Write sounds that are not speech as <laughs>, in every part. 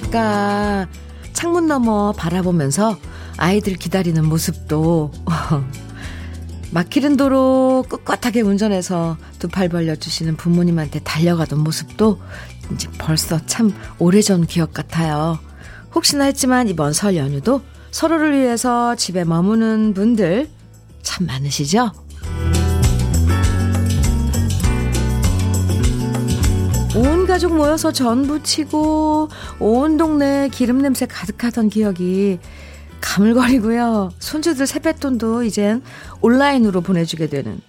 도착할까? 창문 너머 바라보면서 아이들 기다리는 모습도 <laughs> 막히는 도로 꿋꿋하게 운전해서 두 팔 벌려주시는 부모님한테 달려가던 모습도 이제 벌써 참 오래전 기억 같아요. 혹시나 했지만 이번 설 연휴도 서로를 위해서 집에 머무는 분들 참 많으시죠? 온 가족 모여서 전 부치고 온 동네 기름 냄새 가득하던 기억이 가물거리고요. 손주들 세뱃돈도 이젠 온라인으로 보내주게 되는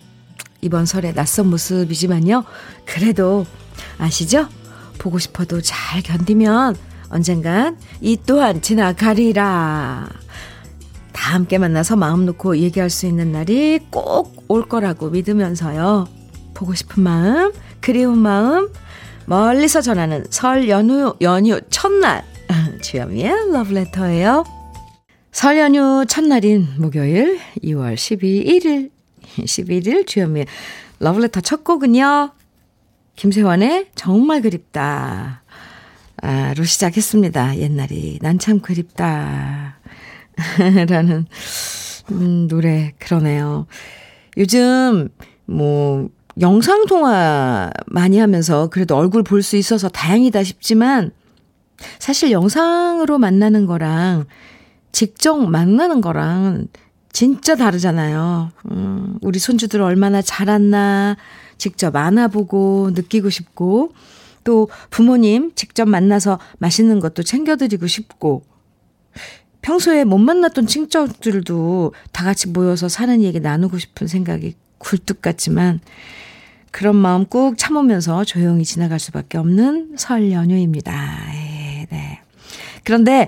이번 설의 낯선 모습이지만요. 그래도 아시죠? 보고 싶어도 잘 견디면 언젠간 이 또한 지나가리라. 다 함께 만나서 마음 놓고 얘기할 수 있는 날이 꼭 올 거라고 믿으면서요. 보고 싶은 마음, 그리운 마음, 멀리서 전하는 설 연휴, 연휴 첫날. <laughs> 주현미의 러브레터예요. 설 연휴 첫날인 목요일 2월 12일, 11일 주현미의 러브레터 첫 곡은요. 김세환의 정말 그립다. 아, 로 시작했습니다. 옛날이 난 참 그립다. <laughs> 라는 음, 노래 그러네요. 요즘 뭐 영상 통화 많이 하면서 그래도 얼굴 볼 수 있어서 다행이다 싶지만 사실 영상으로 만나는 거랑 직접 만나는 거랑 진짜 다르잖아요. 음, 우리 손주들 얼마나 자랐나 직접 안아보고 느끼고 싶고 또 부모님 직접 만나서 맛있는 것도 챙겨드리고 싶고 평소에 못 만났던 친척들도 다 같이 모여서 사는 얘기 나누고 싶은 생각이 굴뚝 같지만 그런 마음 꾹 참으면서 조용히 지나갈 수밖에 없는 설 연휴입니다. 네, 네. 그런데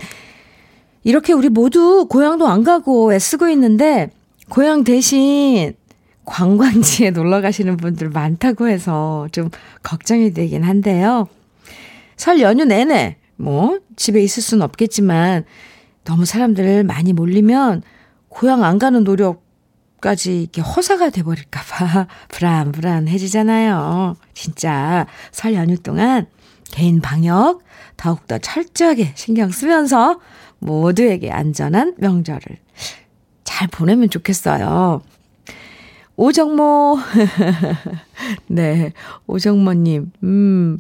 이렇게 우리 모두 고향도 안 가고 애쓰고 있는데 고향 대신 관광지에 <laughs> 놀러 가시는 분들 많다고 해서 좀 걱정이 되긴 한데요. 설 연휴 내내 뭐 집에 있을 수는 없겠지만 너무 사람들 많이 몰리면 고향 안 가는 노력 까지 이렇게 허사가 돼버릴까봐 <laughs> 불안불안해지잖아요. 진짜 설 연휴 동안 개인 방역 더욱더 철저하게 신경 쓰면서 모두에게 안전한 명절을 잘 보내면 좋겠어요. 오정모, <laughs> 네, 오정모님, 음,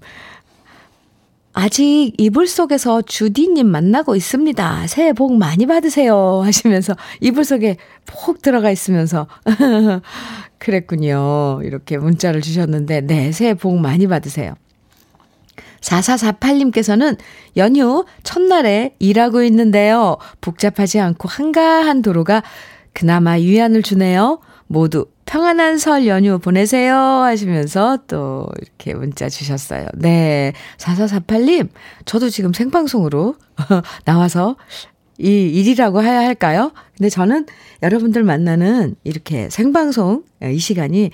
아직 이불 속에서 주디님 만나고 있습니다. 새해 복 많이 받으세요. <laughs> 하시면서 이불 속에 폭 들어가 있으면서. <laughs> 그랬군요. 이렇게 문자를 주셨는데, 네, 새해 복 많이 받으세요. 4448님께서는 연휴 첫날에 일하고 있는데요. 복잡하지 않고 한가한 도로가 그나마 위안을 주네요. 모두 평안한 설 연휴 보내세요 하시면서 또 이렇게 문자 주셨어요. 네. 4448님, 저도 지금 생방송으로 <laughs> 나와서 이 일이라고 해야 할까요? 근데 저는 여러분들 만나는 이렇게 생방송 이 시간이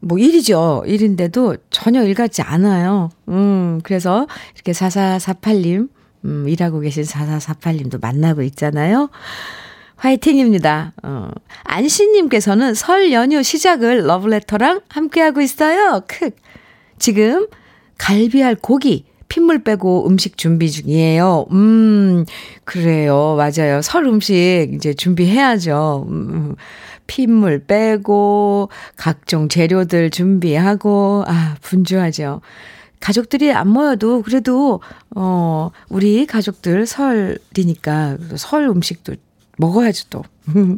뭐 일이죠. 일인데도 전혀 일 같지 않아요. 음, 그래서 이렇게 4448님, 음, 일하고 계신 4448님도 만나고 있잖아요. 화이팅입니다. 어. 안씨님께서는 설 연휴 시작을 러브레터랑 함께하고 있어요. 크. 지금 갈비알 고기, 핏물 빼고 음식 준비 중이에요. 음, 그래요. 맞아요. 설 음식 이제 준비해야죠. 음, 핏물 빼고, 각종 재료들 준비하고, 아, 분주하죠. 가족들이 안 모여도 그래도, 어, 우리 가족들 설이니까 설 음식도 먹어야지 또. <laughs>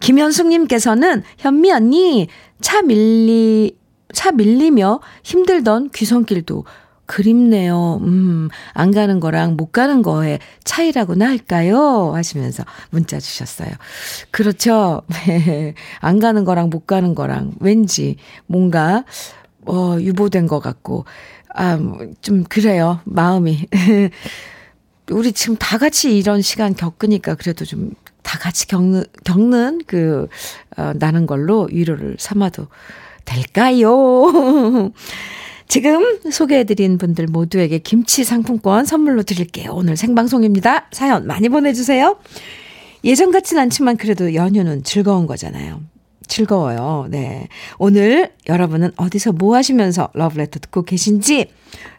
김현숙님께서는 현미 언니 차 밀리 차 밀리며 힘들던 귀성길도 그립네요. 음, 안 가는 거랑 못 가는 거에 차이라고나 할까요? 하시면서 문자 주셨어요. 그렇죠. <laughs> 네. 안 가는 거랑 못 가는 거랑 왠지 뭔가, 어, 유보된 것 같고, 아, 뭐좀 그래요. 마음이. <laughs> 우리 지금 다 같이 이런 시간 겪으니까 그래도 좀 다 같이 겪는, 겪는 그, 어, 나는 걸로 위로를 삼아도 될까요? <laughs> 지금 소개해드린 분들 모두에게 김치 상품권 선물로 드릴게요. 오늘 생방송입니다. 사연 많이 보내주세요. 예전 같진 않지만 그래도 연휴는 즐거운 거잖아요. 즐거워요. 네. 오늘 여러분은 어디서 뭐 하시면서 러브레터 듣고 계신지,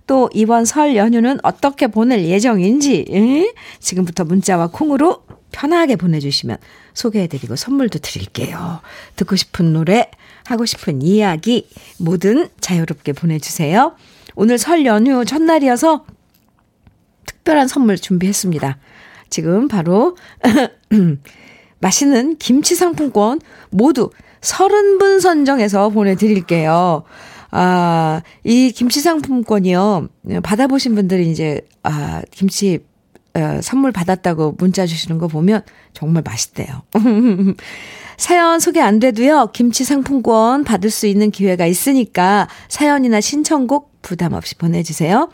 또 이번 설 연휴는 어떻게 보낼 예정인지, 에? 지금부터 문자와 콩으로 편하게 보내주시면 소개해드리고 선물도 드릴게요. 듣고 싶은 노래, 하고 싶은 이야기, 뭐든 자유롭게 보내주세요. 오늘 설 연휴 첫날이어서 특별한 선물 준비했습니다. 지금 바로 <clears throat> 맛있는 김치 상품권 모두 30분 선정해서 보내드릴게요. 아, 이 김치 상품권이요. 받아보신 분들이 이제, 아, 김치, 어, 선물 받았다고 문자 주시는 거 보면 정말 맛있대요. <laughs> 사연 소개 안 돼도요, 김치 상품권 받을 수 있는 기회가 있으니까 사연이나 신청곡 부담 없이 보내주세요.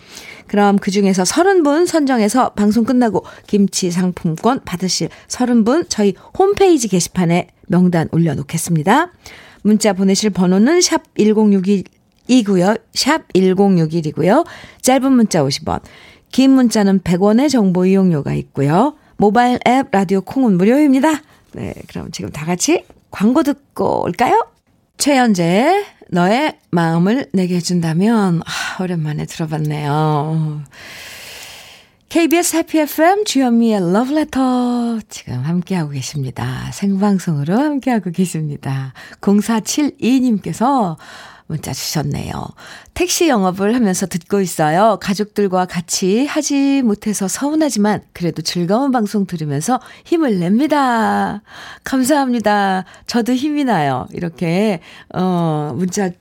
그럼 그 중에서 30분 선정해서 방송 끝나고 김치 상품권 받으실 30분 저희 홈페이지 게시판에 명단 올려놓겠습니다. 문자 보내실 번호는 샵 1061이고요. 샵 1061이고요. 짧은 문자 50원, 긴 문자는 100원의 정보 이용료가 있고요. 모바일 앱 라디오 콩은 무료입니다. 네, 그럼 지금 다 같이 광고 듣고 올까요? 최연재, 너의 마음을 내게 해준다면, 아, 오랜만에 들어봤네요. KBS 해피 FM 주현미의 러브레터 지금 함께하고 계십니다. 생방송으로 함께하고 계십니다. 0472님께서 문자 주셨네요. 택시 영업을 하면서 듣고 있어요. 가족들과 같이 하지 못해서 서운하지만 그래도 즐거운 방송 들으면서 힘을 냅니다. 감사합니다. 저도 힘이 나요. 이렇게, 어, 문자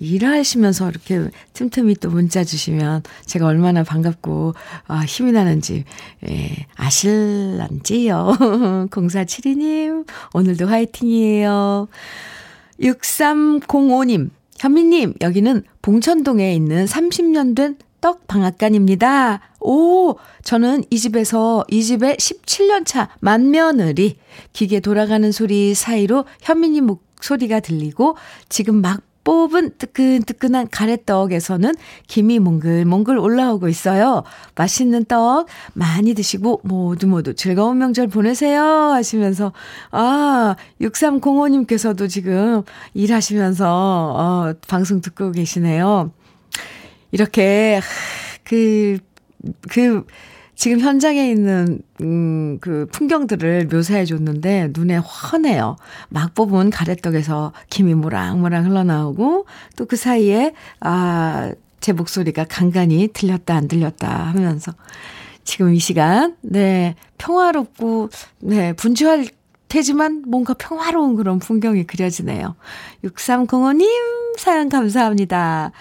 일하시면서 이렇게 틈틈이 또 문자 주시면 제가 얼마나 반갑고 아, 힘이 나는지 예, 아실란지요. <laughs> 0472님 오늘도 화이팅이에요. 6305님 현미님, 여기는 봉천동에 있는 30년 된 떡 방앗간입니다. 오, 저는 이 집에서 이 집에 17년 차 만며느리 기계 돌아가는 소리 사이로 현미님 목소리가 들리고 지금 막 뽑은 뜨끈뜨끈한 가래떡에서는 김이 몽글몽글 올라오고 있어요. 맛있는 떡 많이 드시고 모두 모두 즐거운 명절 보내세요 하시면서 아 6305님께서도 지금 일하시면서 어, 방송 듣고 계시네요. 이렇게 그 그, 지금 현장에 있는, 음, 그 풍경들을 묘사해 줬는데 눈에 환해요. 막 뽑은 가래떡에서 김이 모락모락 흘러나오고 또 그 사이에, 아, 제 목소리가 간간히 들렸다 안 들렸다 하면서 지금 이 시간, 네, 평화롭고, 네, 분주할 테지만 뭔가 평화로운 그런 풍경이 그려지네요. 6305님 사연 감사합니다.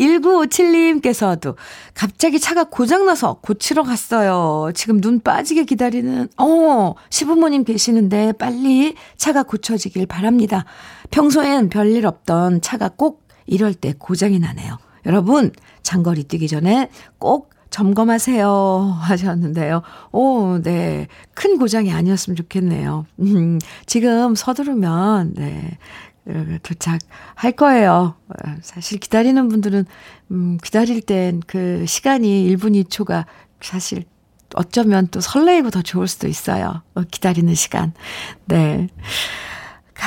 1957님께서도 갑자기 차가 고장나서 고치러 갔어요. 지금 눈 빠지게 기다리는, 어, 시부모님 계시는데 빨리 차가 고쳐지길 바랍니다. 평소엔 별일 없던 차가 꼭 이럴 때 고장이 나네요. 여러분, 장거리 뛰기 전에 꼭 점검하세요. <laughs> 하셨는데요. 오, 네. 큰 고장이 아니었으면 좋겠네요. 음, 지금 서두르면, 네. 도착할 거예요. 사실 기다리는 분들은, 음, 기다릴 땐 그 시간이 1분 2초가 사실 어쩌면 또 설레이고 더 좋을 수도 있어요. 어, 기다리는 시간. 네.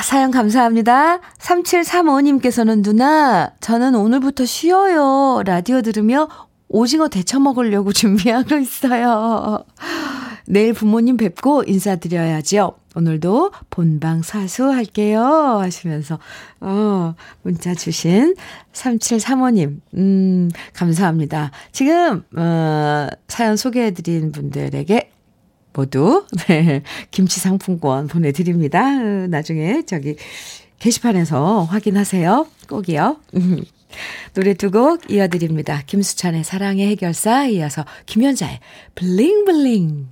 사연 감사합니다. 3735님께서는 누나, 저는 오늘부터 쉬어요. 라디오 들으며 오징어 데쳐 먹으려고 <laughs> 준비하고 있어요. 내일 부모님 뵙고 인사드려야죠. 오늘도 본방 사수할게요. 하시면서, 어, 문자 주신 3735님, 음, 감사합니다. 지금, 어, 사연 소개해드린 분들에게 모두, <laughs> 네, 김치 상품권 보내드립니다. 나중에 저기 게시판에서 확인하세요. 꼭이요. <laughs> 노래 두 곡 이어드립니다. 김수찬의 사랑의 해결사 이어서 김현자의 블링블링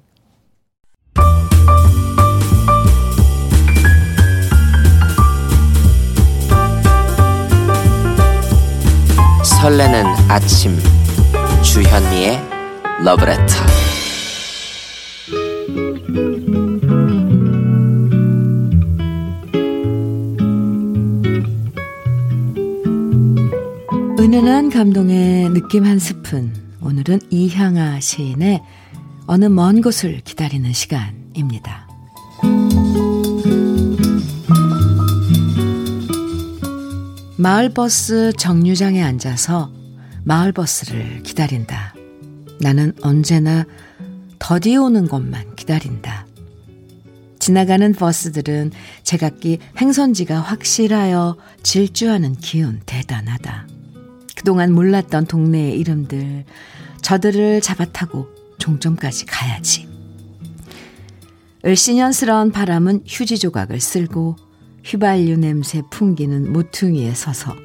설레는 아침 주현미의 러브레터 은은한 감동의 느낌 한 스푼. 오늘은 이향아 시인의 어느 먼 곳을 기다리는 시간입니다. 마을버스 정류장에 앉아서 마을버스를 기다린다. 나는 언제나 더디 오는 것만 기다린다. 지나가는 버스들은 제각기 행선지가 확실하여 질주하는 기운 대단하다. 그동안 몰랐던 동네의 이름들, 저들을 잡아타고 종점까지 가야지. 을씨년스러운 바람은 휴지 조각을 쓸고 휘발유 냄새 풍기는 모퉁이에 서서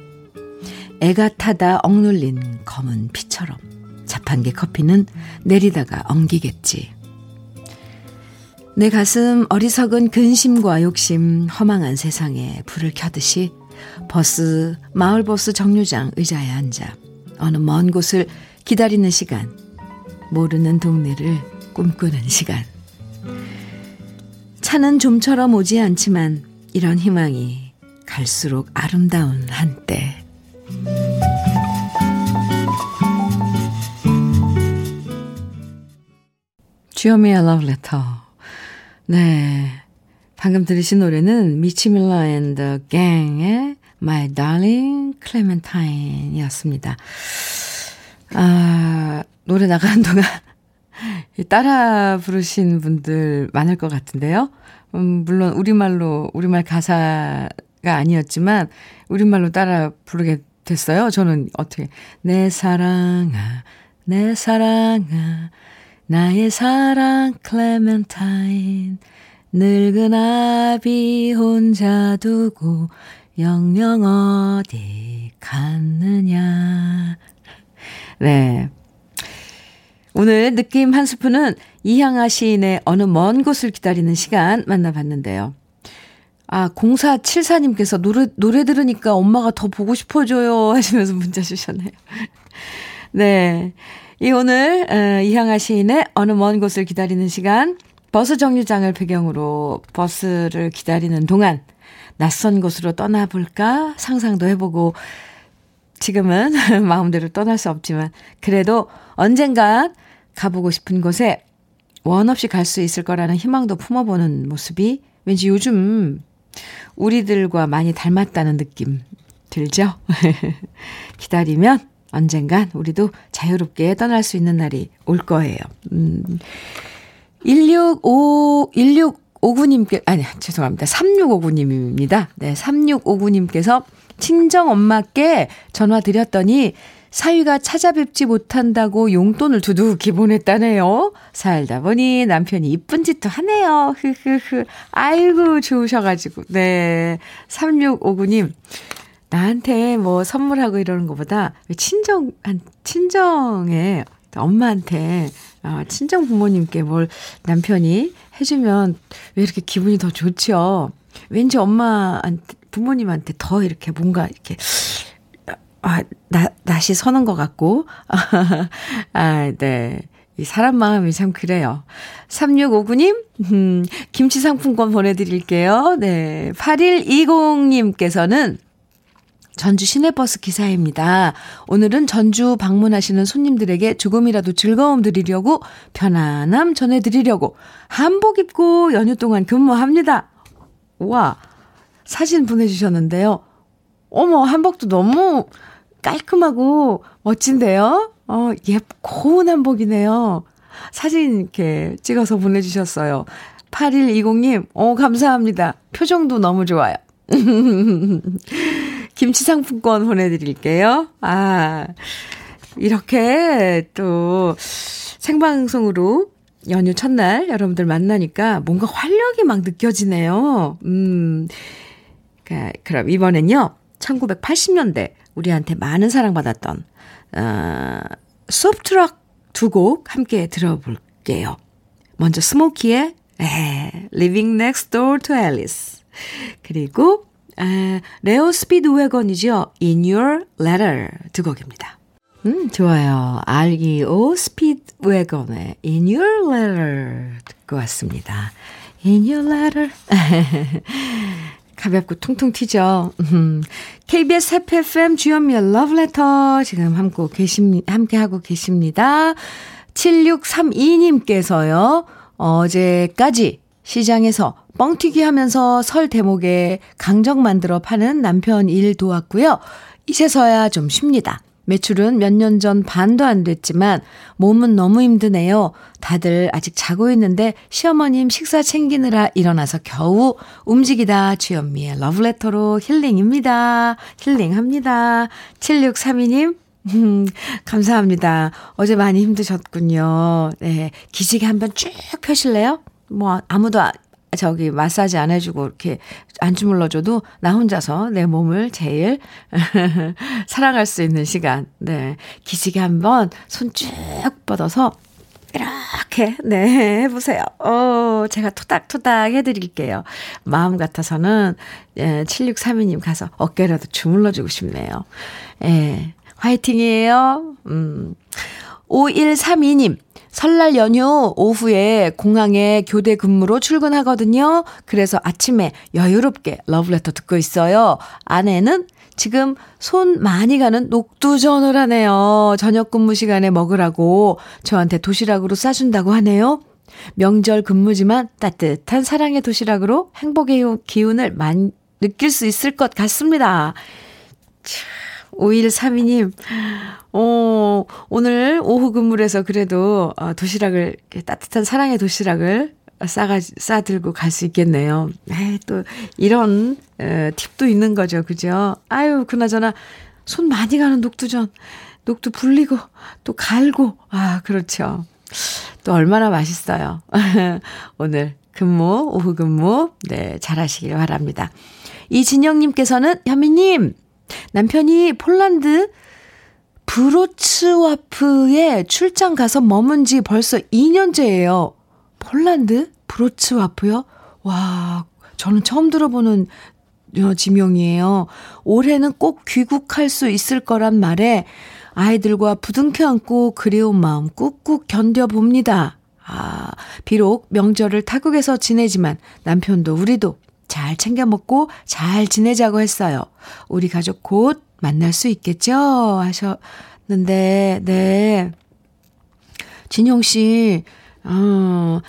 애가 타다 억눌린 검은 피처럼 자판기 커피는 내리다가 엉기겠지. 내 가슴 어리석은 근심과 욕심 허망한 세상에 불을 켜듯이 버스 마을버스 정류장 의자에 앉아 어느 먼 곳을 기다리는 시간 모르는 동네를 꿈꾸는 시간. 차는 좀처럼 오지 않지만 이런 희망이 갈수록 아름다운 한때. 주현미의 러브레터 네. 방금 들으신 노래는 Mitch Miller and Gang의 My Darling Clementine 이었습니다. 아, 노래 나가는 <laughs> 동안 따라 부르신 분들 많을 것 같은데요. 음, 물론 우리말로, 우리말 가사가 아니었지만, 우리말로 따라 부르게 됐어요. 저는 어떻게, 내 사랑아, 내 사랑아, 나의 사랑 클레멘타인 늙은 아비 혼자 두고 영영 어디 갔느냐 네 오늘 느낌 한 스푼은 이향아 시인의 어느 먼 곳을 기다리는 시간 만나봤는데요. 아, 0474님께서 노래, 노래 들으니까 엄마가 더 보고 싶어져요 하시면서 문자 주셨네요. <laughs> 네. 이 오늘 어, 이향아 시인의 어느 먼 곳을 기다리는 시간 버스 정류장을 배경으로 버스를 기다리는 동안 낯선 곳으로 떠나볼까 상상도 해보고 지금은 <laughs> 마음대로 떠날 수 없지만 그래도 언젠간 가보고 싶은 곳에 원 없이 갈 수 있을 거라는 희망도 품어보는 모습이 왠지 요즘 우리들과 많이 닮았다는 느낌 들죠? <laughs> 기다리면 언젠간 우리도 자유롭게 떠날 수 있는 날이 올 거예요. 음. 165, 1659님께, 아니, 죄송합니다. 3659님입니다. 네, 3659님께서 친정 엄마께 전화 드렸더니 사위가 찾아뵙지 못한다고 용돈을 두둑히 보냈다네요. 살다 보니 남편이 이쁜 짓도 하네요. 흐흐흐. 아이고, 좋으셔가지고. 네. 3659님. 나한테 뭐 선물하고 이러는 것보다 친정, 한, 친정에 엄마한테, 어, 친정 부모님께 뭘 남편이 해주면 왜 이렇게 기분이 더 좋죠? 왠지 엄마한테, 부모님한테 더 이렇게 뭔가 이렇게, 아, 나, 낯이 서는 것 같고. <laughs> 아, 네. 이 사람 마음이 참 그래요. 3659님, 음, 김치 상품권 보내드릴게요. 네. 8120님께서는 전주 시내버스 기사입니다. 오늘은 전주 방문하시는 손님들에게 조금이라도 즐거움 드리려고 편안함 전해드리려고 한복 입고 연휴 동안 근무합니다. 와, 사진 보내주셨는데요. 어머, 한복도 너무 깔끔하고 멋진데요? 어, 예, 고운 한복이네요. 사진 이렇게 찍어서 보내주셨어요. 8120님, 어, 감사합니다. 표정도 너무 좋아요. <laughs> 김치 상품권 보내드릴게요. 아, 이렇게 또 생방송으로 연휴 첫날 여러분들 만나니까 뭔가 활력이 막 느껴지네요. 음, 그럼 이번엔요, 1980년대 우리한테 많은 사랑받았던, 어, 소프트락 두곡 함께 들어볼게요. 먼저 스모키의 에, Living Next Door to Alice. 그리고 아, 레오 스피드웨건이죠. In Your Letter 두 곡입니다. 음, 좋아요. REO 스피드웨건의 In Your Letter 듣고 왔습니다. In Your Letter. <laughs> 가볍고 통통 튀죠. 음, KBS 해피 FM 주현미의 러브레터 지금 함께, 계십, 함께 하고 계십니다. 7632님께서요. 어제까지 시장에서 뻥튀기 하면서 설 대목에 강정 만들어 파는 남편 일 도왔고요. 이제서야 좀 쉽니다. 매출은 몇 년 전 반도 안 됐지만 몸은 너무 힘드네요. 다들 아직 자고 있는데 시어머님 식사 챙기느라 일어나서 겨우 움직이다 주현미의 러브레터로 힐링입니다. 힐링합니다. 7632님 음, 감사합니다. 어제 많이 힘드셨군요. 네. 기지개 한번 쭉 펴실래요? 뭐, 아무도 저기 마사지 안 해주고 이렇게 안 주물러줘도 나 혼자서 내 몸을 제일 <laughs> 사랑할 수 있는 시간. 네. 기지개 한번 손 쭉 뻗어서 이렇게, 네, 해보세요. 어, 제가 토닥토닥 해드릴게요. 마음 같아서는, 예, 7632님 가서 어깨라도 주물러주고 싶네요. 예, 화이팅이에요. 음. 5132님, 설날 연휴 오후에 공항에 교대 근무로 출근하거든요. 그래서 아침에 여유롭게 러브레터 듣고 있어요. 아내는 지금 손 많이 가는 녹두전을 하네요. 저녁 근무 시간에 먹으라고 저한테 도시락으로 싸준다고 하네요. 명절 근무지만 따뜻한 사랑의 도시락으로 행복의 기운을 많이 느낄 수 있을 것 같습니다. 5132님, 어, 오늘 오후 근무를 해서 그래도 어, 도시락을, 따뜻한 사랑의 도시락을 싸가, 싸들고 갈 수 있겠네요. 에이, 또, 이런, 에, 팁도 있는 거죠. 그죠? 아유, 그나저나, 손 많이 가는 녹두전. 녹두 불리고, 또 갈고. 아, 그렇죠. 또 얼마나 맛있어요. <laughs> 오늘 근무, 오후 근무, 네, 잘 하시길 바랍니다. 이진영님께서는, 현미님, 남편이 폴란드 브로츠와프에 출장 가서 머문 지 벌써 2년째예요. 폴란드? 브로츠와프요? 와, 저는 처음 들어보는 지명이에요. 올해는 꼭 귀국할 수 있을 거란 말에 아이들과 부둥켜 안고 그리운 마음 꾹꾹 견뎌봅니다. 아, 비록 명절을 타국에서 지내지만 남편도 우리도 잘 챙겨 먹고 잘 지내자고 했어요. 우리 가족 곧 만날 수 있겠죠? 하셨는데, 네. 진영 씨, 어,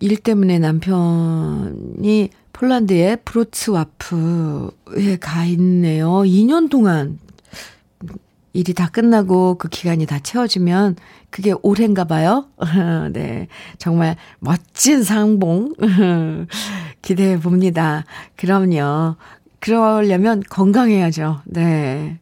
일 때문에 남편이 폴란드의 브로츠와프에 가 있네요. 2년 동안 일이 다 끝나고 그 기간이 다 채워지면 그게 올해인가 봐요. <laughs> 네. 정말 멋진 상봉 <laughs> 기대해 봅니다. 그럼요. 그러려면 건강해야죠. 네.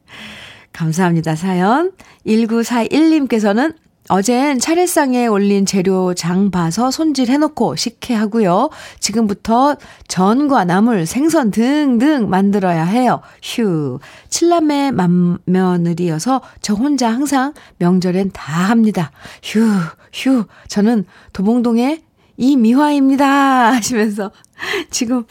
감사합니다. 사연. 1941님께서는 어젠 차례상에 올린 재료 장 봐서 손질 해놓고 식혜하고요. 지금부터 전과 나물, 생선 등등 만들어야 해요. 휴. 칠남매 맏며느리여서 저 혼자 항상 명절엔 다 합니다. 휴, 휴. 저는 도봉동의 이미화입니다. <laughs> 하시면서 지금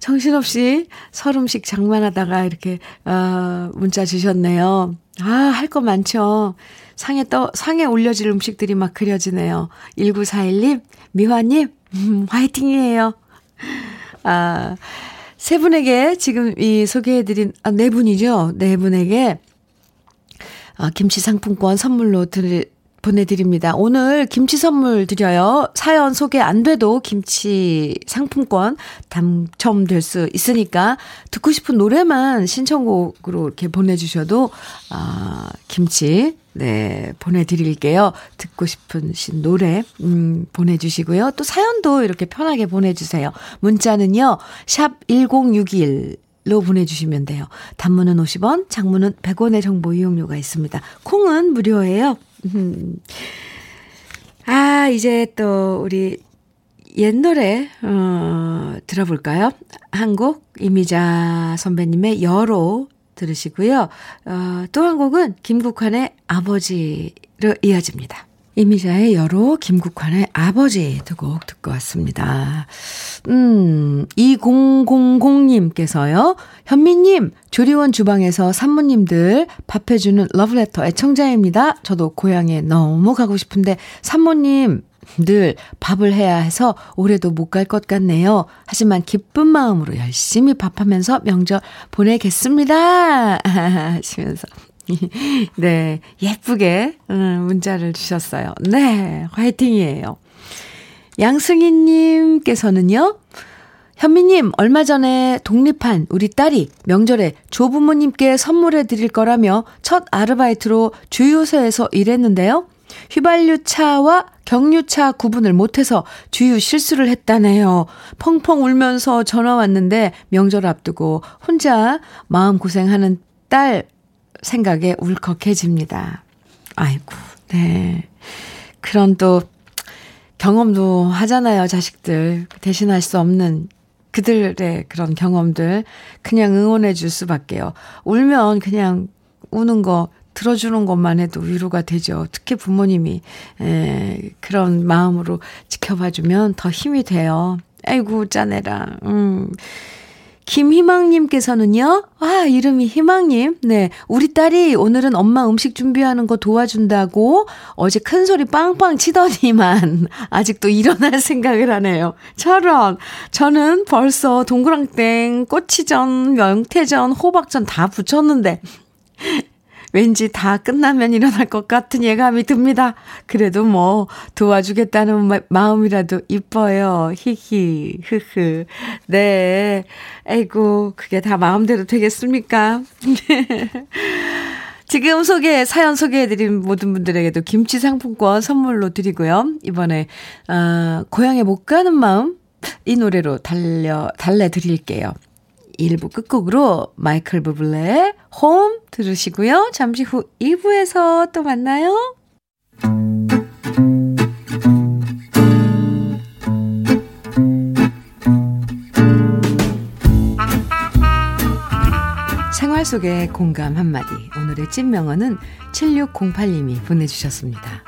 정신없이 설음식 장만하다가 이렇게, 어, 문자 주셨네요. 아, 할 거 많죠. 상에 떠, 상에 올려질 음식들이 막 그려지네요. 1941님, 미화님, 음, 화이팅이에요. 아, 세 분에게 지금 이 소개해드린, 아, 네 분이죠. 네 분에게, 아, 김치 상품권 선물로 드릴, 보내드립니다. 오늘 김치 선물 드려요. 사연 소개 안 돼도 김치 상품권 당첨될 수 있으니까 듣고 싶은 노래만 신청곡으로 이렇게 보내주셔도, 아, 김치, 네, 보내드릴게요. 듣고 싶은 신 노래, 음, 보내주시고요. 또 사연도 이렇게 편하게 보내주세요. 문자는요, 샵 1061, 로 보내주시면 돼요. 단문은 50원, 장문은 100원의 정보 이용료가 있습니다. 콩은 무료예요. 아, 이제 또 우리 옛 노래, 어, 들어볼까요? 한 곡 이미자 선배님의 여로 들으시고요. 어, 또 한 곡은 김국환의 아버지로 이어집니다. 이미자의 여로, 김국환의 아버지 두 곡 듣고 왔습니다. 음, 2000님께서요. 현미님, 조리원 주방에서 산모님들 밥해주는 러브레터 애청자입니다. 저도 고향에 너무 가고 싶은데 산모님 늘 밥을 해야 해서 올해도 못 갈 것 같네요. 하지만 기쁜 마음으로 열심히 밥하면서 명절 보내겠습니다. <laughs> 하시면서 <laughs> 네, 예쁘게 음, 문자를 주셨어요. 네, 화이팅이에요. 양승희님께서는요, 현미님, 얼마 전에 독립한 우리 딸이 명절에 조부모님께 선물해 드릴 거라며 첫 아르바이트로 주유소에서 일했는데요. 휘발유차와 경유차 구분을 못해서 주유 실수를 했다네요. 펑펑 울면서 전화 왔는데 명절 앞두고 혼자 마음고생하는 딸 생각에 울컥해집니다. 아이고, 네. 그런 또 경험도 하잖아요, 자식들. 대신할 수 없는 그들의 그런 경험들 그냥 응원해 줄 수밖에요. 울면 그냥 우는 거 들어주는 것만 해도 위로가 되죠. 특히 부모님이 에, 그런 마음으로 지켜봐주면 더 힘이 돼요. 아이고 짜내라. 음. 김희망님께서는요, 아, 이름이 희망님. 네. 우리 딸이 오늘은 엄마 음식 준비하는 거 도와준다고 어제 큰 소리 빵빵 치더니만 <laughs> 아직도 일어날 생각을 하네요. 저런. 저는 벌써 동그랑땡, 꼬치전, 명태전, 호박전 다 붙였는데. 왠지 다 끝나면 일어날 것 같은 예감이 듭니다. 그래도 뭐 도와주겠다는 마, 마음이라도 이뻐요. 히히, 흐흐. 네. 에이고, 그게 다 마음대로 되겠습니까? <laughs> 지금 소개, 사연 소개해드린 모든 분들에게도 김치 상품권 선물로 드리고요. 이번에, 어, 고향에 못 가는 마음, 이 노래로 달려, 달래드릴게요. 1부 끝곡으로 마이클 부블레의 홈 들으시고요. 잠시 후 2부에서 또 만나요. 생활 속의 공감 한마디. 오늘의 찐명언은 7608님이 보내주셨습니다.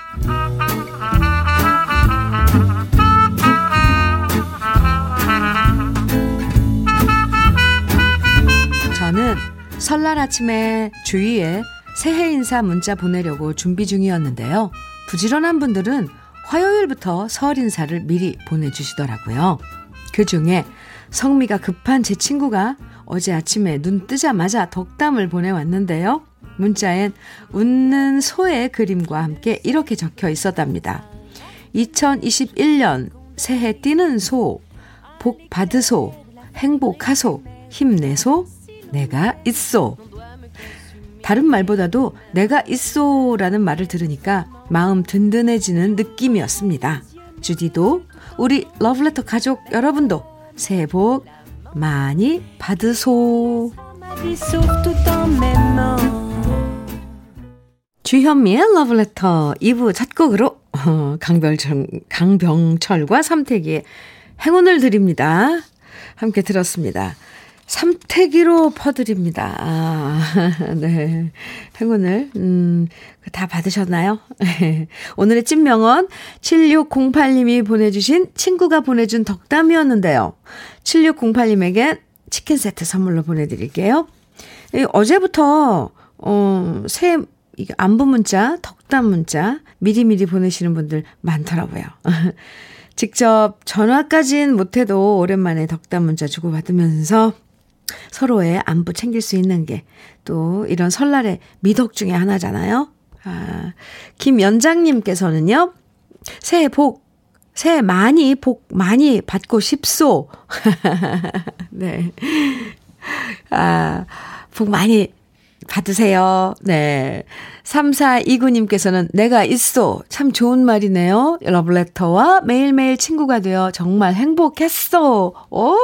설날 아침에 주위에 새해 인사 문자 보내려고 준비 중이었는데요. 부지런한 분들은 화요일부터 설 인사를 미리 보내주시더라고요. 그 중에 성미가 급한 제 친구가 어제 아침에 눈 뜨자마자 덕담을 보내왔는데요. 문자엔 웃는 소의 그림과 함께 이렇게 적혀 있었답니다. 2021년 새해 띠는 소, 복 받으소, 행복하소, 힘내소, 내가 있소. 다른 말보다도 내가 있소라는 말을 들으니까 마음 든든해지는 느낌이었습니다. 주디도 우리 러브레터 가족 여러분도 새해 복 많이 받으소. 주현미의 러브레터 2부 첫 곡으로 어, 강병철, 강병철과 삼태기의 행운을 드립니다. 함께 들었습니다. 삼태기로 퍼드립니다. 아, <laughs> 네. 행운을, 음, 다 받으셨나요? <laughs> 오늘의 찐명언 7608님이 보내주신 친구가 보내준 덕담이었는데요. 7608님에게 치킨 세트 선물로 보내드릴게요. 어제부터, 어, 새, 안부 문자, 덕담 문자, 미리미리 보내시는 분들 많더라고요. <laughs> 직접 전화까진 못해도 오랜만에 덕담 문자 주고받으면서 서로의 안부 챙길 수 있는 게 또 이런 설날의 미덕 중에 하나잖아요. 아, 김연장님께서는요, 새해 복, 새해 많이, 복 많이 받고 싶소. <laughs> 네. 아, 복 많이 받으세요. 네. 3429님께서는 내가 있어. 참 좋은 말이네요. 러브레터와 매일매일 친구가 되어 정말 행복했어. 오,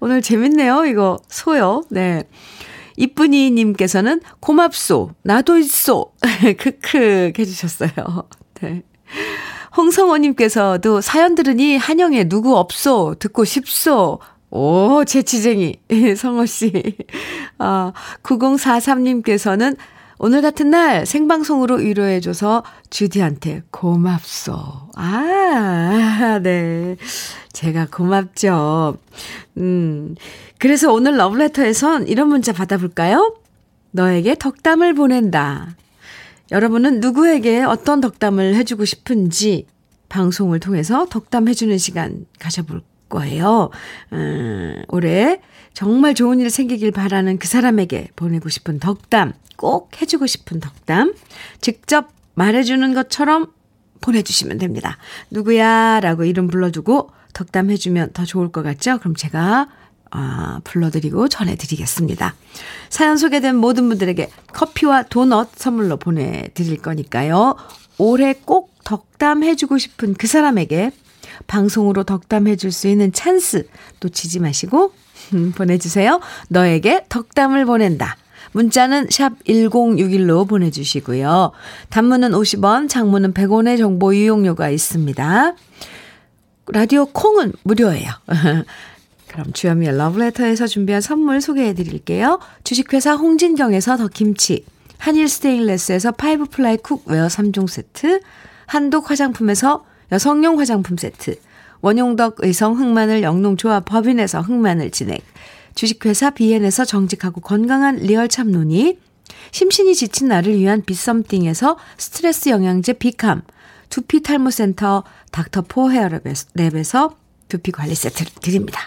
오늘 재밌네요. 이거 소요. 네. 이쁜이님께서는 고맙소. 나도 있어. <laughs> 크크 해주셨어요. 네. 홍성호님께서도 사연 들으니 한영에 누구 없소. 듣고 싶소. 오, 재치쟁이. <laughs> 성호 씨. 아, 9043님께서는 오늘 같은 날 생방송으로 위로해줘서 주디한테 고맙소. 아, 네. 제가 고맙죠. 음. 그래서 오늘 러브레터에선 이런 문자 받아볼까요? 너에게 덕담을 보낸다. 여러분은 누구에게 어떤 덕담을 해주고 싶은지 방송을 통해서 덕담해주는 시간 가져볼 거예요. 음, 올해 정말 좋은 일 생기길 바라는 그 사람에게 보내고 싶은 덕담, 꼭 해주고 싶은 덕담, 직접 말해주는 것처럼 보내주시면 됩니다. 누구야? 라고 이름 불러주고 덕담 해주면 더 좋을 것 같죠? 그럼 제가 아, 불러드리고 전해드리겠습니다. 사연 소개된 모든 분들에게 커피와 도넛 선물로 보내드릴 거니까요. 올해 꼭 덕담해주고 싶은 그 사람에게 방송으로 덕담해 줄 수 있는 찬스 놓치지 마시고 보내주세요. 너에게 덕담을 보낸다. 문자는 샵 1061로 보내주시고요. 단문은 50원, 장문은 100원의 정보 이용료가 있습니다. 라디오 콩은 무료예요. <laughs> 그럼 주현미의 러브레터에서 준비한 선물 소개해 드릴게요. 주식회사 홍진경에서 더김치, 한일 스테인레스에서 five ply cookware 3종 세트, 한독 화장품에서 여성용 화장품 세트, 원용덕 의성 흑마늘 영농조합 법인에서 흑마늘 진액, 주식회사 비엔에서 정직하고 건강한 real 참노니, 심신이 지친 나를 위한 비썸띵에서 스트레스 영양제 비캄, 두피 탈모센터 닥터포 헤어랩에서 두피 관리 세트를 드립니다.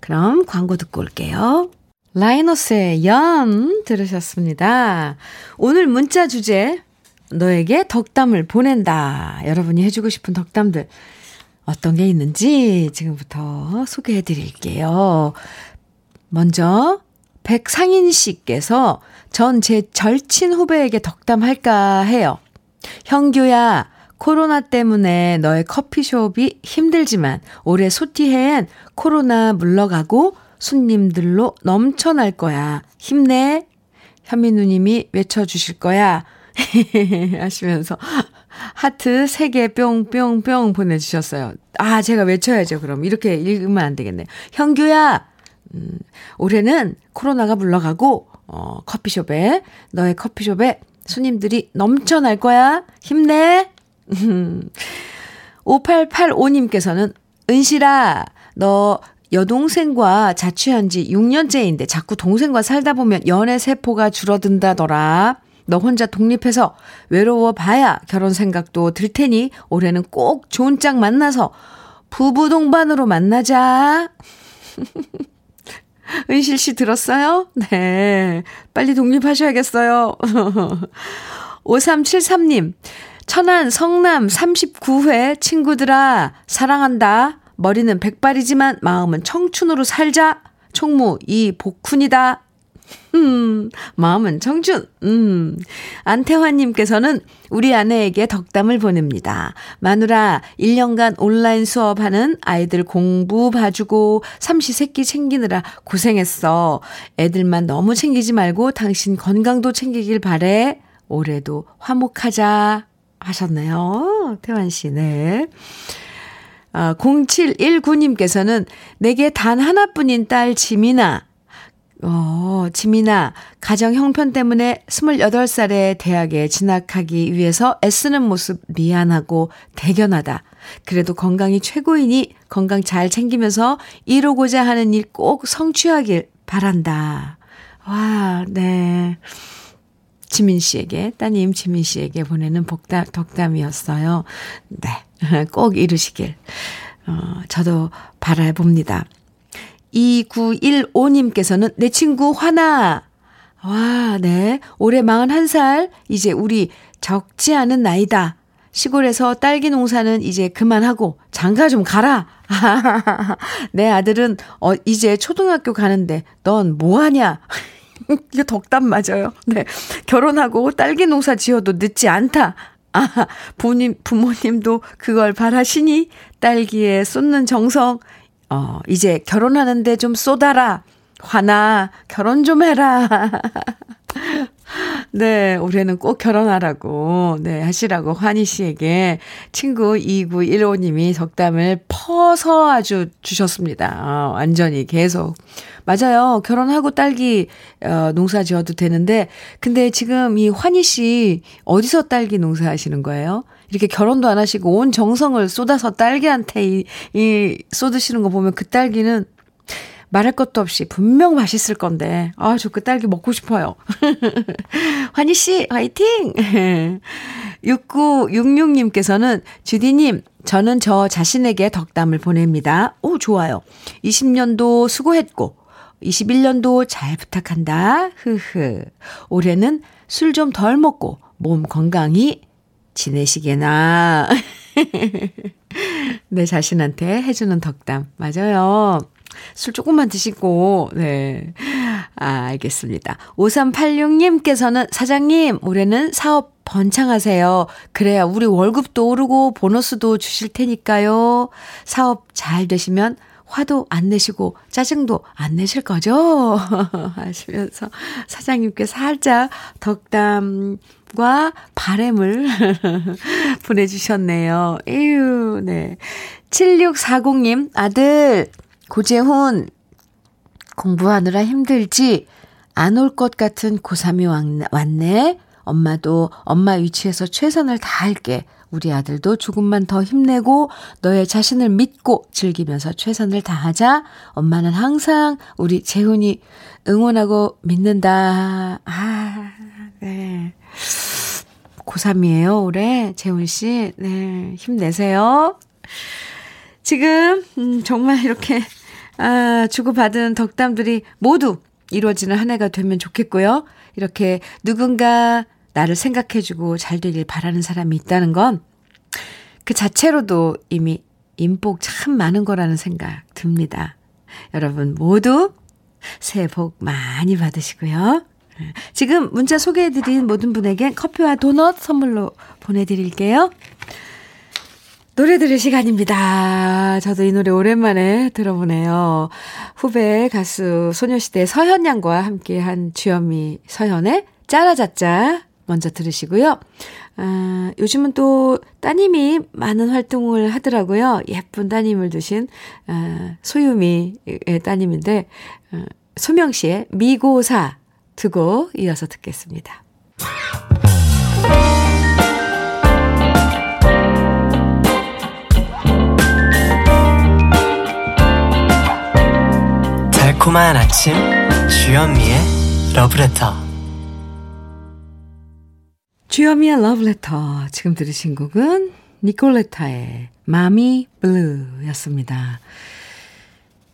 그럼 광고 듣고 올게요. 라이너스의 연 들으셨습니다. 오늘 문자 주제 너에게 덕담을 보낸다. 여러분이 해주고 싶은 덕담들 어떤 게 있는지 지금부터 소개해 드릴게요. 먼저 백상인 씨께서 전 제 절친 후배에게 덕담할까 해요. 형규야, 코로나 때문에 너의 커피숍이 힘들지만 올해 소티해엔 코로나 물러가고 손님들로 넘쳐날 거야. 힘내. 현미 누님이 외쳐주실 거야. <laughs> 하시면서 하트 3개 뿅뿅뿅 보내주셨어요. 아, 제가 외쳐야죠. 그럼 이렇게 읽으면 안 되겠네. 형규야, 음, 올해는 코로나가 물러가고, 어, 커피숍에, 너의 커피숍에 손님들이 넘쳐날 거야. 힘내. <laughs> 5885님께서는 은실아, 너 여동생과 자취한 지 6년째인데 자꾸 동생과 살다 보면 연애 세포가 줄어든다더라. 너 혼자 독립해서 외로워 봐야 결혼 생각도 들 테니 올해는 꼭 좋은 짝 만나서 부부 동반으로 만나자. <laughs> 은실 씨 들었어요? 네. 빨리 독립하셔야겠어요. <laughs> 5373님, 천안 성남 39회 친구들아, 사랑한다. 머리는 백발이지만 마음은 청춘으로 살자. 총무 이복훈이다. 음, 마음은 청춘. 음. 안태환님께서는 우리 아내에게 덕담을 보냅니다. 마누라, 1년간 온라인 수업하는 아이들 공부 봐주고 삼시 세끼 챙기느라 고생했어. 애들만 너무 챙기지 말고 당신 건강도 챙기길 바래. 올해도 화목하자. 하셨네요. 태환 씨, 네. 아, 0719님께서는 내게 단 하나뿐인 딸 지민아. 어, 지민아, 가정 형편 때문에 28살에 대학에 진학하기 위해서 애쓰는 모습 미안하고 대견하다. 그래도 건강이 최고이니 건강 잘 챙기면서 이루고자 하는 일 꼭 성취하길 바란다. 와, 네. 지민 씨에게, 따님 지민 씨에게 보내는 복담, 덕담이었어요. 네. <laughs> 꼭 이루시길. 어, 저도 바라봅니다. 2915님께서는 내 친구 화나. 와, 네. 올해 41살. 이제 우리 적지 않은 나이다. 시골에서 딸기 농사는 이제 그만하고 장가 좀 가라. <laughs> 내 아들은 어, 이제 초등학교 가는데 넌 뭐 하냐? <laughs> 이거 덕담 맞아요. 네. 결혼하고 딸기 농사 지어도 늦지 않다. 아, 부모님, 부모님도 그걸 바라시니 딸기에 쏟는 정성, 어, 이제 결혼하는데 좀 쏟아라. 화나, 결혼 좀 해라. <laughs> 네, 올해는 꼭 결혼하라고, 네, 하시라고 환희 씨에게 친구 2915님이 덕담을 퍼서 아주 주셨습니다. 어, 완전히 계속. 맞아요. 결혼하고 딸기, 어, 농사 지어도 되는데, 근데 지금 이 환희 씨, 어디서 딸기 농사 하시는 거예요? 이렇게 결혼도 안 하시고 온 정성을 쏟아서 딸기한테 이, 이 쏟으시는 거 보면 그 딸기는 말할 것도 없이 분명 맛있을 건데, 아, 저 그 딸기 먹고 싶어요. <laughs> 환희 씨, 화이팅! <laughs> 6966님께서는, 주디님, 저는 저 자신에게 덕담을 보냅니다. 오, 좋아요. 20년도 수고했고, 21년도 잘 부탁한다. 흐흐. 올해는 술 좀 덜 먹고, 몸 건강히 지내시게나. <laughs> 내 자신한테 해주는 덕담. 맞아요. 술 조금만 드시고, 네. 아, 알겠습니다. 5386님께서는 사장님, 올해는 사업 번창하세요. 그래야 우리 월급도 오르고 보너스도 주실 테니까요. 사업 잘 되시면 화도 안 내시고 짜증도 안 내실 거죠? <laughs> 하시면서 사장님께 살짝 덕담과 바램을 <laughs> 보내주셨네요. 에휴, 네. 7640님, 아들, 고재훈, 공부하느라 힘들지? 안 올 것 같은 고3이 왔네? 엄마도 엄마 위치에서 최선을 다할게. 우리 아들도 조금만 더 힘내고 너의 자신을 믿고 즐기면서 최선을 다하자. 엄마는 항상 우리 재훈이 응원하고 믿는다. 아, 네. 고3이에요, 올해. 재훈 씨. 네, 힘내세요. 지금, 음, 정말 이렇게, 아, 주고받은 덕담들이 모두 이루어지는 한 해가 되면 좋겠고요. 이렇게 누군가 나를 생각해주고 잘 되길 바라는 사람이 있다는 건 그 자체로도 이미 인복 참 많은 거라는 생각 듭니다. 여러분 모두 새해 복 많이 받으시고요. 지금 문자 소개해드린 모든 분에게 커피와 도넛 선물로 보내드릴게요. 노래 들을 시간입니다. 저도 이 노래 오랜만에 들어보네요. 후배 가수 소녀시대 서현 양과 함께한 주현미 서현의 짜라자짜 먼저 들으시고요. 아, 요즘은 또 따님이 많은 활동을 하더라고요. 예쁜 따님을 두신 아, 소유미의 따님인데 아, 소명 씨의 미고사 두고 이어서 듣겠습니다. 달콤한 아침 주현미의 러브레터 주여미의 러브레터. 지금 들으신 곡은 니콜레타의 마미 블루였습니다.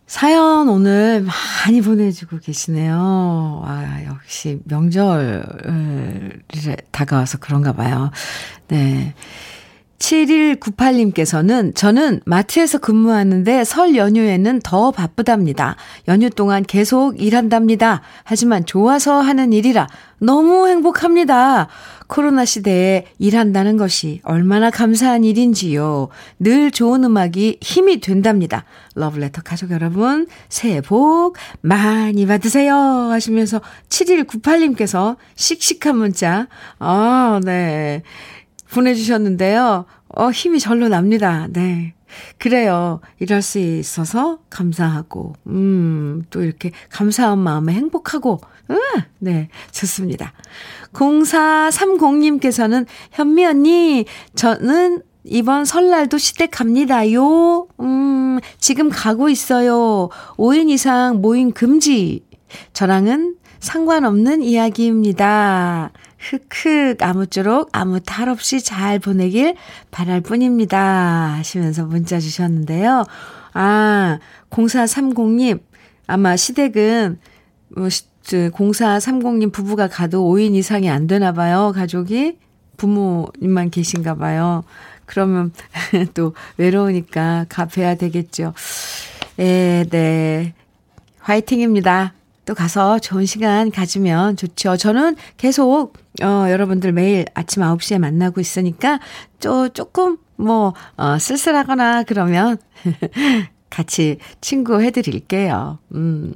사연 오늘 많이 보내주고 계시네요. 아, 역시 명절 다가와서 그런가 봐요. 네. 7198님께서는 저는 마트에서 근무하는데 설 연휴에는 더 바쁘답니다. 연휴 동안 계속 일한답니다. 하지만 좋아서 하는 일이라 너무 행복합니다. 코로나 시대에 일한다는 것이 얼마나 감사한 일인지요. 늘 좋은 음악이 힘이 된답니다. 러블레터 가족 여러분, 새해 복 많이 받으세요. 하시면서 7198님께서 씩씩한 문자, 아, 네. 보내주셨는데요. 어, 힘이 절로 납니다. 네. 그래요. 이럴 수 있어서 감사하고, 음, 또 이렇게 감사한 마음에 행복하고, 음, 네, 좋습니다. 0430님께서는 현미 언니, 저는 이번 설날도 시댁 갑니다요. 음, 지금 가고 있어요. 5인 이상 모임 금지. 저랑은 상관없는 이야기입니다. 흑흑 아무쪼록 아무 탈 없이 잘 보내길 바랄 뿐입니다. 하시면서 문자 주셨는데요. 아, 0430님, 아마 시댁은, 뭐, 0430님 부부가 가도 5인 이상이 안 되나 봐요. 가족이. 부모님만 계신가 봐요. 그러면 <laughs> 또 외로우니까 가봐야 되겠죠. 에, 네. 화이팅입니다. 또 가서 좋은 시간 가지면 좋죠. 저는 계속, 어, 여러분들 매일 아침 9시에 만나고 있으니까, 또 조금, 뭐, 어, 쓸쓸하거나 그러면, <laughs> 같이 친구 해드릴게요. 음.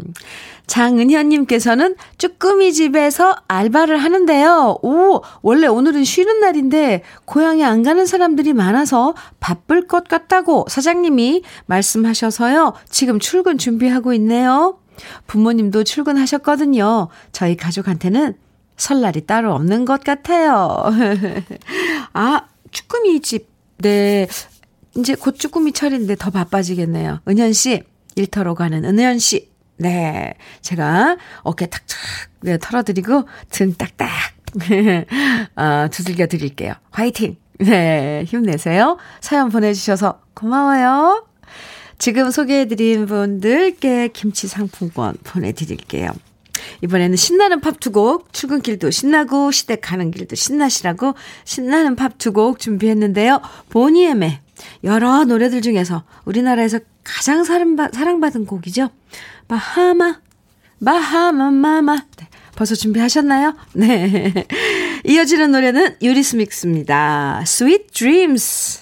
장은현님께서는 쭈꾸미 집에서 알바를 하는데요. 오, 원래 오늘은 쉬는 날인데, 고향에 안 가는 사람들이 많아서 바쁠 것 같다고 사장님이 말씀하셔서요. 지금 출근 준비하고 있네요. 부모님도 출근하셨거든요. 저희 가족한테는 설날이 따로 없는 것 같아요. <laughs> 아, 쭈꾸미 집. 네. 이제 곧 쭈꾸미 철인데 더 바빠지겠네요. 은현 씨, 일터로 가는 은현 씨. 네. 제가 어깨 탁탁 네, 털어드리고 등 딱딱 어, <laughs> 두들겨 드릴게요. 화이팅! 네. 힘내세요. 사연 보내주셔서 고마워요. 지금 소개해드린 분들께 김치 상품권 보내드릴게요. 이번에는 신나는 팝 두 곡, 출근길도 신나고 시댁 가는 길도 신나시라고 신나는 팝 두 곡 준비했는데요. 보니엠의 여러 노래들 중에서 우리나라에서 가장 사랑받, 사랑받은 곡이죠. 바하마, 바하마 마마. 네, 벌써 준비하셨나요? 네. <laughs> 이어지는 노래는 유리스믹스입니다. Sweet Dreams.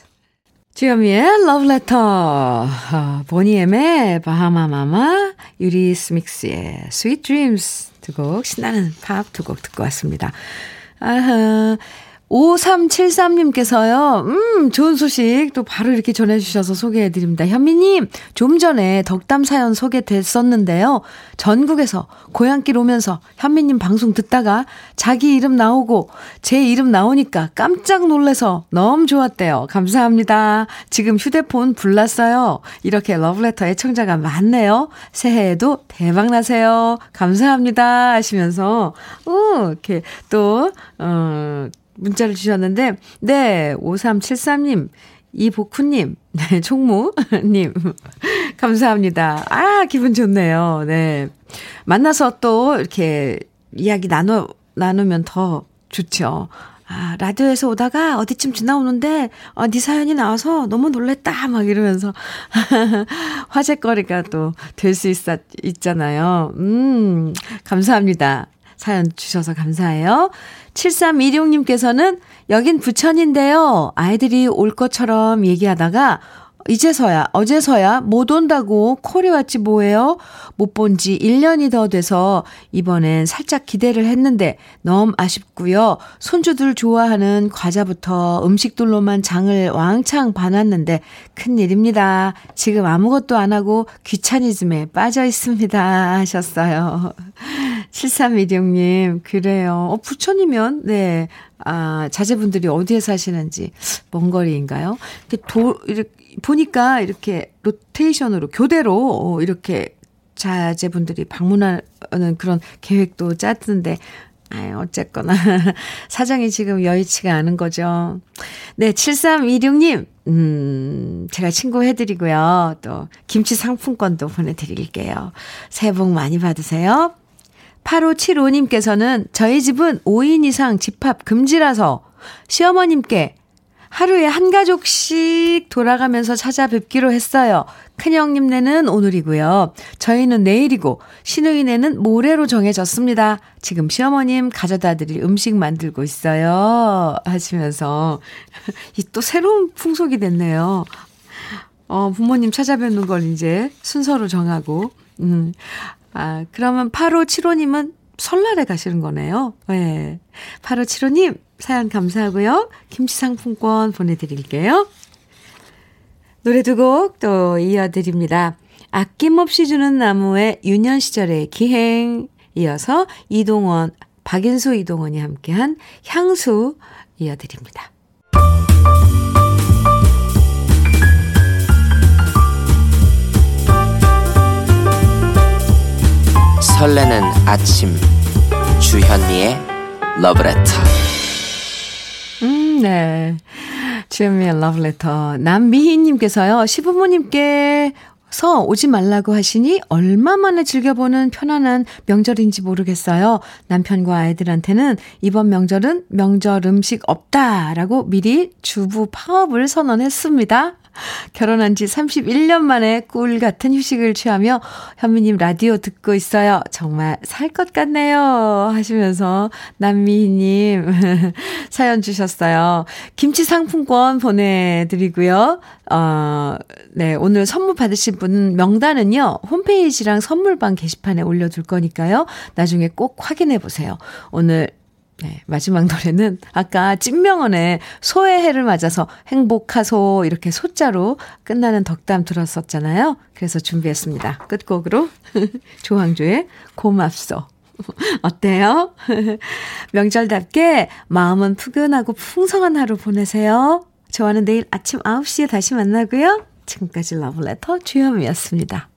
주현미의 러브레터, Boney M의 Bahama Mama, Eurythmics의 Sweet Dreams 두 곡, 신나는 팝 두 곡 듣고 왔습니다. 아하, 5373님께서요, 음, 좋은 소식 또 바로 이렇게 전해주셔서 소개해드립니다. 현미님, 좀 전에 덕담 사연 소개됐었는데요. 전국에서 고향길 오면서 현미님 방송 듣다가 자기 이름 나오고 제 이름 나오니까 깜짝 놀래서 너무 좋았대요. 감사합니다. 지금 휴대폰 불났어요. 이렇게 러브레터 애청자가 많네요. 새해에도 대박나세요. 감사합니다. 하시면서, 오, 이렇게 또, 어, 문자를 주셨는데, 네, 5373님, 이복훈님, 네, 총무님, <laughs> 감사합니다. 아, 기분 좋네요. 네. 만나서 또 이렇게 이야기 나눠, 나누면 더 좋죠. 아, 라디오에서 오다가 어디쯤 지나오는데, 어, 네 사연이 나와서 너무 놀랬다, 막 이러면서. <laughs> 화제거리가 또 될 수 있잖아요. 음, 감사합니다. 사연 주셔서 감사해요. 7316님께서는 여긴 부천인데요. 아이들이 올 것처럼 얘기하다가 이제서야, 어제서야 못 온다고 콜이 왔지 뭐예요? 못 본 지 1년이 더 돼서 이번엔 살짝 기대를 했는데 너무 아쉽고요. 손주들 좋아하는 과자부터 음식들로만 장을 왕창 봐놨는데 큰일입니다. 지금 아무것도 안 하고 귀차니즘에 빠져 있습니다. 하셨어요. <laughs> 7316님, 그래요. 어, 부천이면, 네. 아, 자제분들이 어디에 사시는지, 먼 거리인가요? 도, 이렇게, 보니까 이렇게 로테이션으로, 교대로, 어, 이렇게 자제분들이 방문하는 그런 계획도 짰던데, 아유, 어쨌거나. <laughs> 사정이 지금 여의치가 않은 거죠. 네, 7326님, 음, 제가 친구해드리고요. 또, 김치 상품권도 보내드릴게요. 새해 복 많이 받으세요. 8575님께서는 저희 집은 5인 이상 집합 금지라서 시어머님께 하루에 한 가족씩 돌아가면서 찾아뵙기로 했어요. 큰형님네는 오늘이고요. 저희는 내일이고 신우이네는 모레로 정해졌습니다. 지금 시어머님 가져다 드릴 음식 만들고 있어요. 하시면서 <laughs> 또 새로운 풍속이 됐네요. 어, 부모님 찾아뵙는 걸 이제 순서로 정하고 음. 아, 그러면 8575님은 설날에 가시는 거네요. 네. 8575님, 사연 감사하고요. 김치 상품권 보내드릴게요. 노래 두 곡 또 이어드립니다. 아낌없이 주는 나무의 유년 시절의 기행 이어서 이동원, 박인수 이동원이 함께한 향수 이어드립니다. 설레는 아침 주현미의 러브레터 음, 네. 주현미의 러브레터 남미희님께서요 시부모님께 서 오지 말라고 하시니 얼마 만에 즐겨보는 편안한 명절인지 모르겠어요. 남편과 아이들한테는 이번 명절은 명절 음식 없다라고 미리 주부 파업을 선언했습니다. 결혼한 지 31년 만에 꿀 같은 휴식을 취하며 현미님 라디오 듣고 있어요. 정말 살 것 같네요. 하시면서 남미희님 <laughs> 사연 주셨어요. 김치 상품권 보내드리고요. 어, 네, 오늘 선물 받으신 분 명단은요, 홈페이지랑 선물방 게시판에 올려둘 거니까요. 나중에 꼭 확인해 보세요. 오늘 네, 마지막 노래는 아까 찐명언에 소의 해를 맞아서 행복하소 이렇게 소자로 끝나는 덕담 들었었잖아요. 그래서 준비했습니다. 끝곡으로 <laughs> 조항조의 고맙소. <laughs> 어때요? <laughs> 명절답게 마음은 푸근하고 풍성한 하루 보내세요. 저와는 내일 아침 9시에 다시 만나고요. 지금까지 러브레터 주현미였습니다.